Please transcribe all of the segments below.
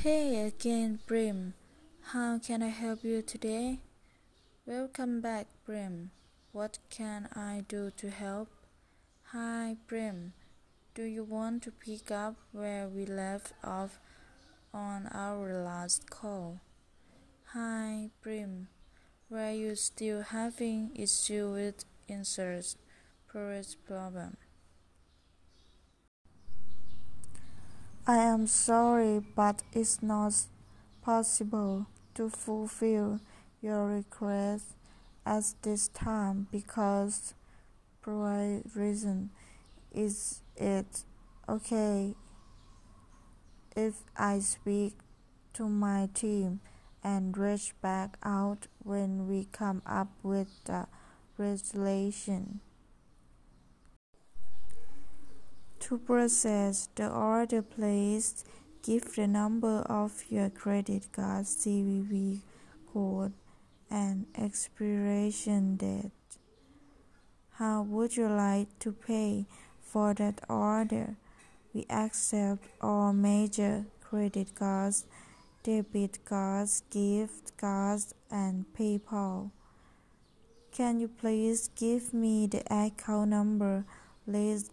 Hey again, Brim. How can I help you today? Welcome back, Brim. What can I do to help? Hi, Brim. Do you want to pick up where we left off on our last call? Hi, Brim. Were you still having issue with inserts? problem? I am sorry, but it's not possible to fulfill your request at this time because for reason is it okay if I speak to my team and reach back out when we come up with the resolution? To process the order please give the number of your credit card CVV code and expiration date. How would you like to pay for that order? We accept all major credit cards, debit cards, gift cards, and PayPal. Can you please give me the account number listed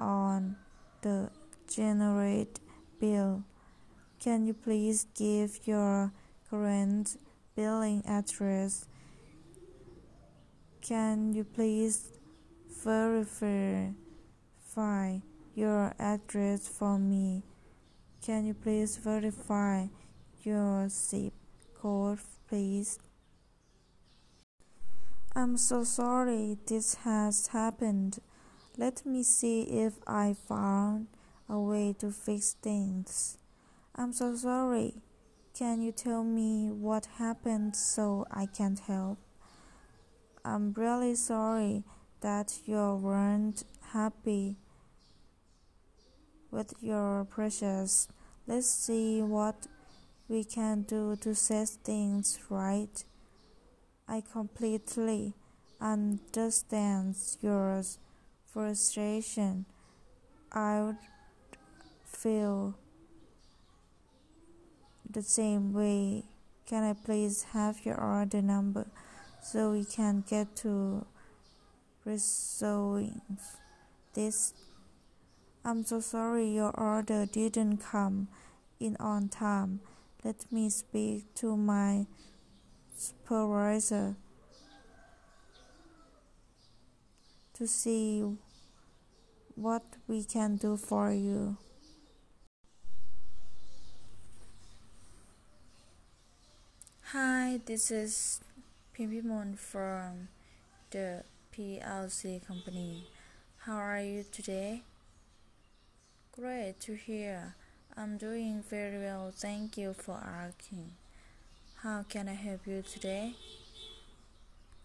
on the generate bill. Can you please give your current billing address? Can you please verify your address for me? Can you please verify your zip code, please? I'm so sorry this has happened. Let me see if I found a way to fix things. I'm so sorry. Can you tell me what happened so I can help? I'm really sorry that you weren't happy with your precious. Let's see what we can do to set things right. I completely understand yours frustration, I would feel the same way. Can I please have your order number so we can get to resolving this? I'm so sorry your order didn't come in on time. Let me speak to my supervisor. To see what we can do for you. Hi, this is Pimpimon from the PLC company. How are you today? Great to hear. I'm doing very well. Thank you for asking. How can I help you today?